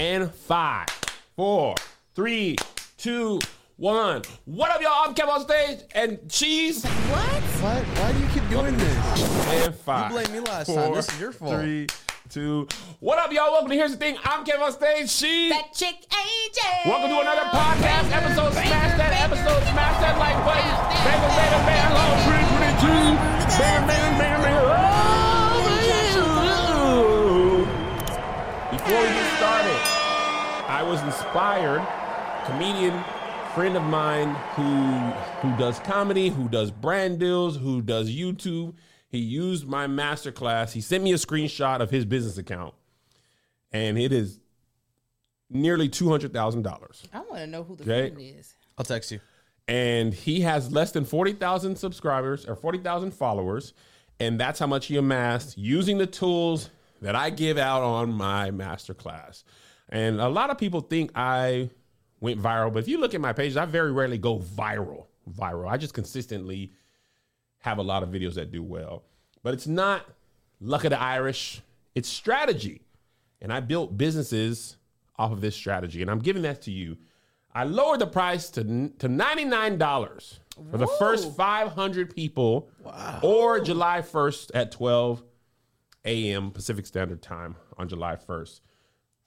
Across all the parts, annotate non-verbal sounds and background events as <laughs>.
And five, four, three, two, one. What up, y'all? I'm Kev on stage and cheese. What? What? Why do you keep doing this? And five. You blamed me last time. This is your fault. Three, two. What up, y'all? Welcome to Here's the Thing. I'm Kev on stage. Cheese. That chick AJ. Welcome to another podcast episode. Smash that episode. Smash that like button. Bang, bang, bang, bang. Hello, 322. Bang, bang, bang, bang. Oh, Before we get started, I was inspired. Comedian friend of mine who who does comedy, who does brand deals, who does YouTube. He used my masterclass. He sent me a screenshot of his business account, and it is nearly two hundred thousand dollars. I want to know who the Okay. friend is. I'll text you. and he has less than 40,000 subscribers or 40,000 followers. And that's how much he amassed using the tools that I give out on my masterclass. And a lot of people think I went viral, but if you look at my pages, I very rarely go viral. Viral. I just consistently have a lot of videos that do well. But it's not luck of the Irish, it's strategy. And I built businesses off of this strategy. And I'm giving that to you. I lowered the price to, to $99 for the first 500 people or July 1st at 12 a.m. Pacific Standard Time on July 1st.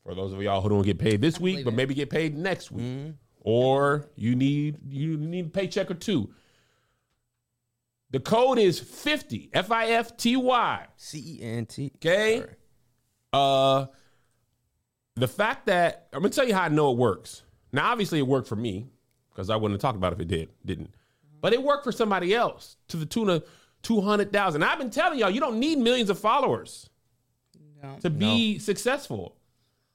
For those of y'all who don't get paid this week, but it. maybe get paid next week, or you need you need a paycheck or two. The code is 50 F I F T Y. C E N T. Okay. Uh, the fact that I'm gonna tell you how I know it works. Now, obviously, it worked for me because I wouldn't have talked about it if it did didn't. But it worked for somebody else to the tune of two hundred thousand. I've been telling y'all, you don't need millions of followers No. to be successful.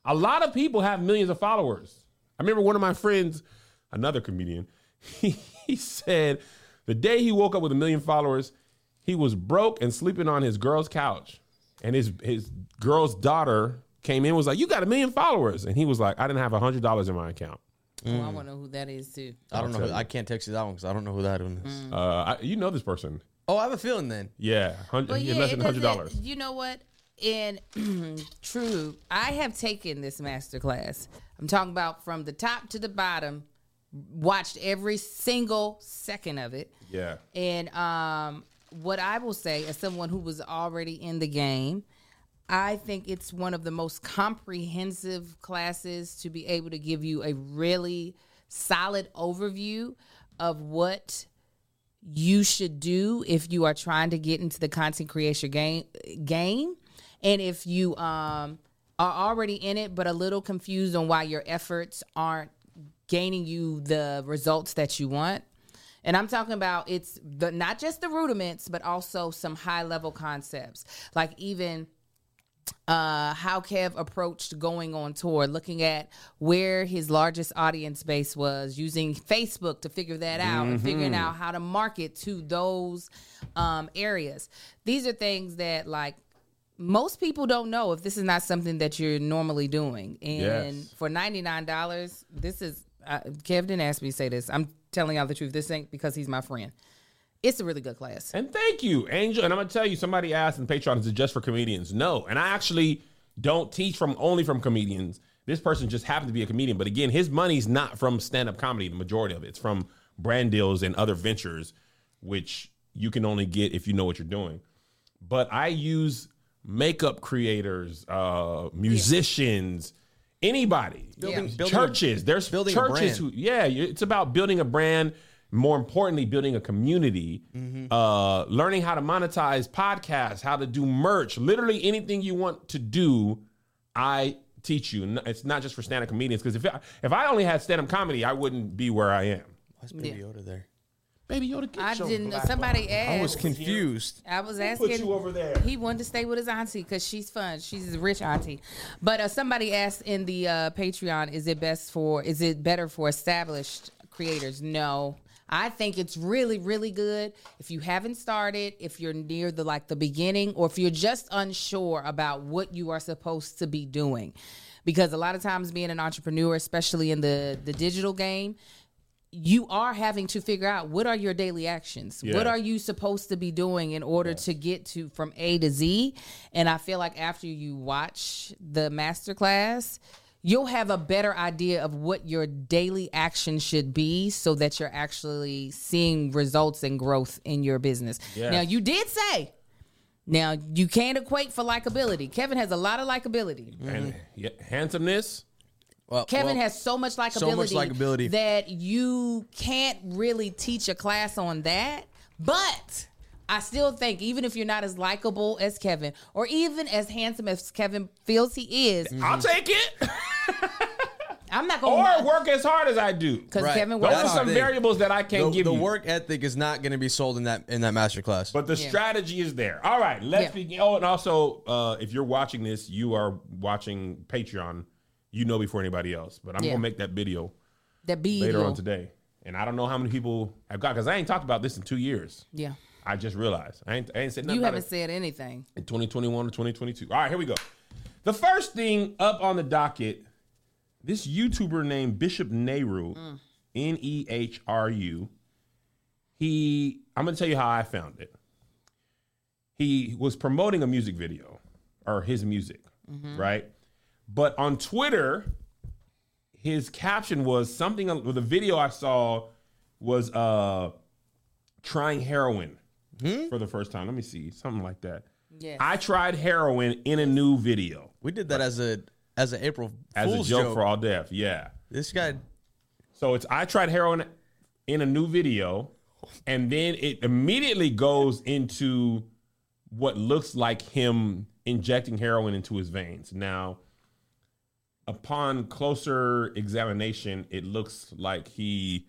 A lot of people have millions of followers. I remember one of my friends, another comedian, <laughs> he, he said the day he woke up with a million followers, he was broke and sleeping on his girl's couch. And his his girl's daughter came in and was like, You got a million followers. And he was like, I didn't have a hundred dollars in my account. Oh, I want to know who that is too. I don't know. Who. I can't text you that one because I don't know who that one is. Uh, I, you know this person. Oh, I have a feeling then. Yeah. Hundred, Well, yeah, less than hundred doesn't- dollars. You know what? In <clears throat> true, I have taken this master class. I'm talking about from the top to the bottom. Watched every single second of it. Yeah. And um, what I will say, as someone who was already in the game, I think it's one of the most comprehensive classes to be able to give you a really solid overview of what you should do if you are trying to get into the content creation game game and if you um are already in it but a little confused on why your efforts aren't gaining you the results that you want. And I'm talking about it's the not just the rudiments but also some high level concepts. Like even uh, how Kev approached going on tour, looking at where his largest audience base was, using Facebook to figure that out, and figuring out how to market to those um, areas. These are things that, like, most people don't know if this is not something that you're normally doing. And Yes. for $99, this is, uh, Kev didn't ask me to say this. I'm telling y'all the truth. This ain't because he's my friend. It's a really good class. And thank you, Angel. And I'm gonna tell you, somebody asked in Patreon, is it just for comedians? No. And I actually don't teach from only from comedians. This person just happened to be a comedian, but again, his money's not from stand-up comedy. The majority of it. it's from brand deals and other ventures, which you can only get if you know what you're doing. But I use makeup creators, uh, musicians, anybody, Building- Yeah. building a- churches. There's building a churches brand. who yeah, it's about building a brand. More importantly, building a community, uh, learning how to monetize podcasts, how to do merch, literally anything you want to do. I teach you. It's not just for stand-up comedians. Because if I, if I only had stand-up comedy, I wouldn't be where I am. Why's Baby Yoda there? Baby Yoda, get I your didn't. black Somebody ball. asked. I was confused. I was asking. put you over there? He wanted to stay with his auntie because she's fun. She's a rich auntie. But uh, somebody asked in the uh, Patreon, "Is it best for? Is it better for established creators?" No. I think it's really, really good if you haven't started, if you're near the like the beginning, or if you're just unsure about what you are supposed to be doing. Because a lot of times being an entrepreneur, especially in the the digital game, you are having to figure out what are your daily actions Yeah. what are you supposed to be doing in order to get to from a to z and i feel like after you watch the master class you'll have a better idea of what your daily action should be so that you're actually seeing results and growth in your business. Yes. Now, you did say, now you can't equate for likability. Kevin has a lot of likability. And yeah, handsomeness. Well, Kevin well, has so much likability, so much likability. that you can't really teach a class on that. But I still think, even if you're not as likable as Kevin, or even as handsome as Kevin feels he is, I'll take it. <laughs> I'm not or going to work as hard as I do. because Right. Kevin Those works are That's hard. some variables that I can't the, give the you. work ethic is not going to be sold in that in that master class. But the Yeah. strategy is there. All right, let's Yeah. begin. Oh, and also, uh, if you're watching this, you are watching Patreon. You know before anybody else. But I'm Yeah. gonna make that video That be later on today, and I don't know how many people have got because I ain't talked about this in two years. Yeah. I just realized I ain't, I ain't said nothing You haven't said anything. in 2021 or 2022. All right, here we go. The first thing up on the docket, this YouTuber named Bishop Nehru, Mm. N E H R U. He, I'm gonna tell you how I found it. He was promoting a music video or his music, Mm-hmm. right? But on Twitter, his caption was something. The video I saw was uh trying heroin for the first time. Let me see, something like that. Yes. I tried heroin in a new video we did that as a as an April as Fool's a joke, for all deaf. Yeah. This guy, So it's I tried heroin in a new video, and then it immediately goes into what looks like him injecting heroin into his veins. Now, upon closer examination, it looks like he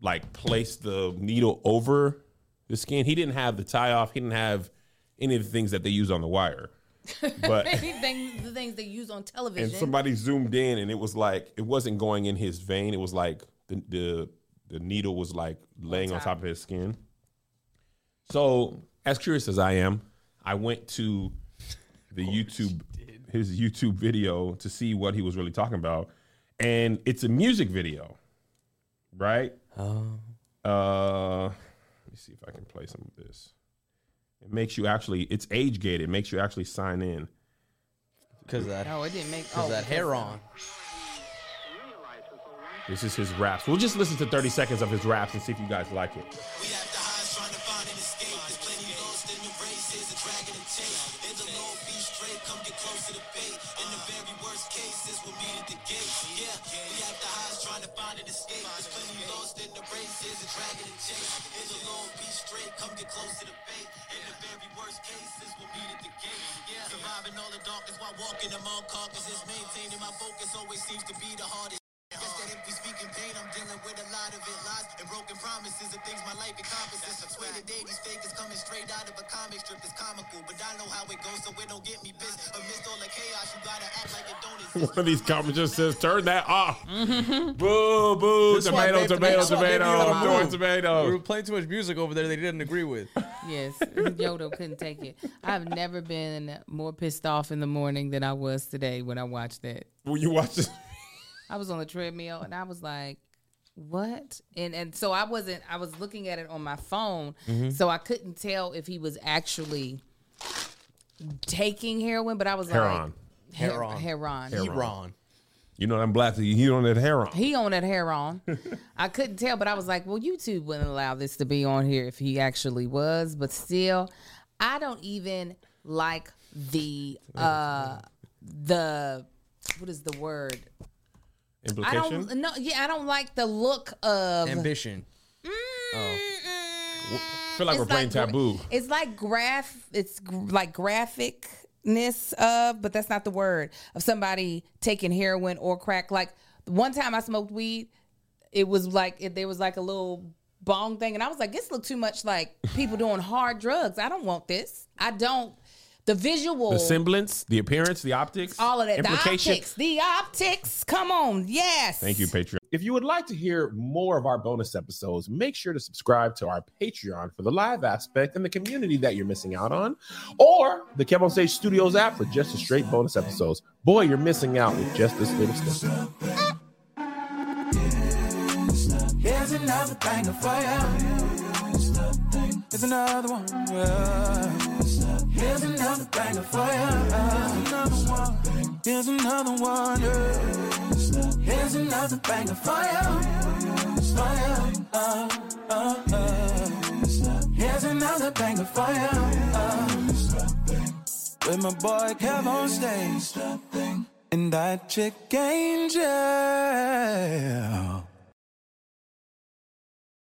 like placed the needle over the skin. He didn't have the tie off. He didn't have any of the things that they use on the wire. <laughs> But the things they use on television. and somebody zoomed in and it was like it wasn't going in his vein it was like the the, the needle was like laying on top. top of his skin so as curious as i am i went to the youtube his youtube video to see what he was really talking about and it's a music video right oh, uh let me see if i can play some of this it makes you actually it's age gated it makes you actually sign in because that no, it didn't make. <laughs> because Oh, that hair on. This is his raps. We'll just listen to 30 seconds of his raps and see if you guys like it. We'll meet at the gate. Yeah, we have the highs trying to find an escape. There's plenty lost in the race. Here's a dragon to chase. It's a long be straight. Come get close to the bait. In the very worst cases, we'll meet at the gate. Yeah, surviving all the darkness while walking among carcasses. Maintaining my focus always seems to be the hardest. Guess that if we speak in pain, I'm dealing with a lot of it. Lies and broken promises of things my life encompasses. I swear today these fakers coming straight out of a comic strip. It's comical, but I know how it goes, so it don't get me pissed. Amidst all the chaos, you gotta act like it don't exist. One of these comments just says, turn that off. <laughs> Boo, boo, That's why tomato, they- tomato, that's why they tomato. knew how to I'm doing move. tomato. We were playing too much music over there. They didn't agree with. <laughs> Yes, Yodo couldn't take it. I've never been more pissed off in the morning than I was today when I watched that. When you watch this, I was on the treadmill and I was like, "What?" And and so I wasn't. I was looking at it on my phone, Mm-hmm. so I couldn't tell if he was actually taking heroin. But I was Heron. like, Her- Heron. Heron. Heron. You know, I'm black. He on that hair on. He on that Heron. <laughs> I couldn't tell, but I was like, well, YouTube wouldn't allow this to be on here if he actually was. But still, I don't even like the uh the what is the word? I don't no yeah, I don't like the look of Ambition. I oh. feel like we're playing taboo. It's like graph. It's gr- like graphicness of, but that's not the word of somebody taking heroin or crack. Like one time I smoked weed, it was like it, there was like a little bong thing, and I was like, this look too much like people doing hard drugs. I don't want this. I don't. The visual, The semblance, the appearance, the optics, all of that, the implication. optics, the optics. Come on, yes. Thank you, Patreon. If you would like to hear more of our bonus episodes, make sure to subscribe to our Patreon for the live aspect and the community that you're missing out on, or the Kev on Stage Studios app for just the straight bonus episodes. Boy, you're missing out with just this little snippet. Here's another banger for ya. Here's another one. Yeah. Here's another banger for ya. Here's another one. Here's another banger for you. Fire. Uh, uh, uh. Here's another banger for you. With my boy Kev on stage. And that chick Angel.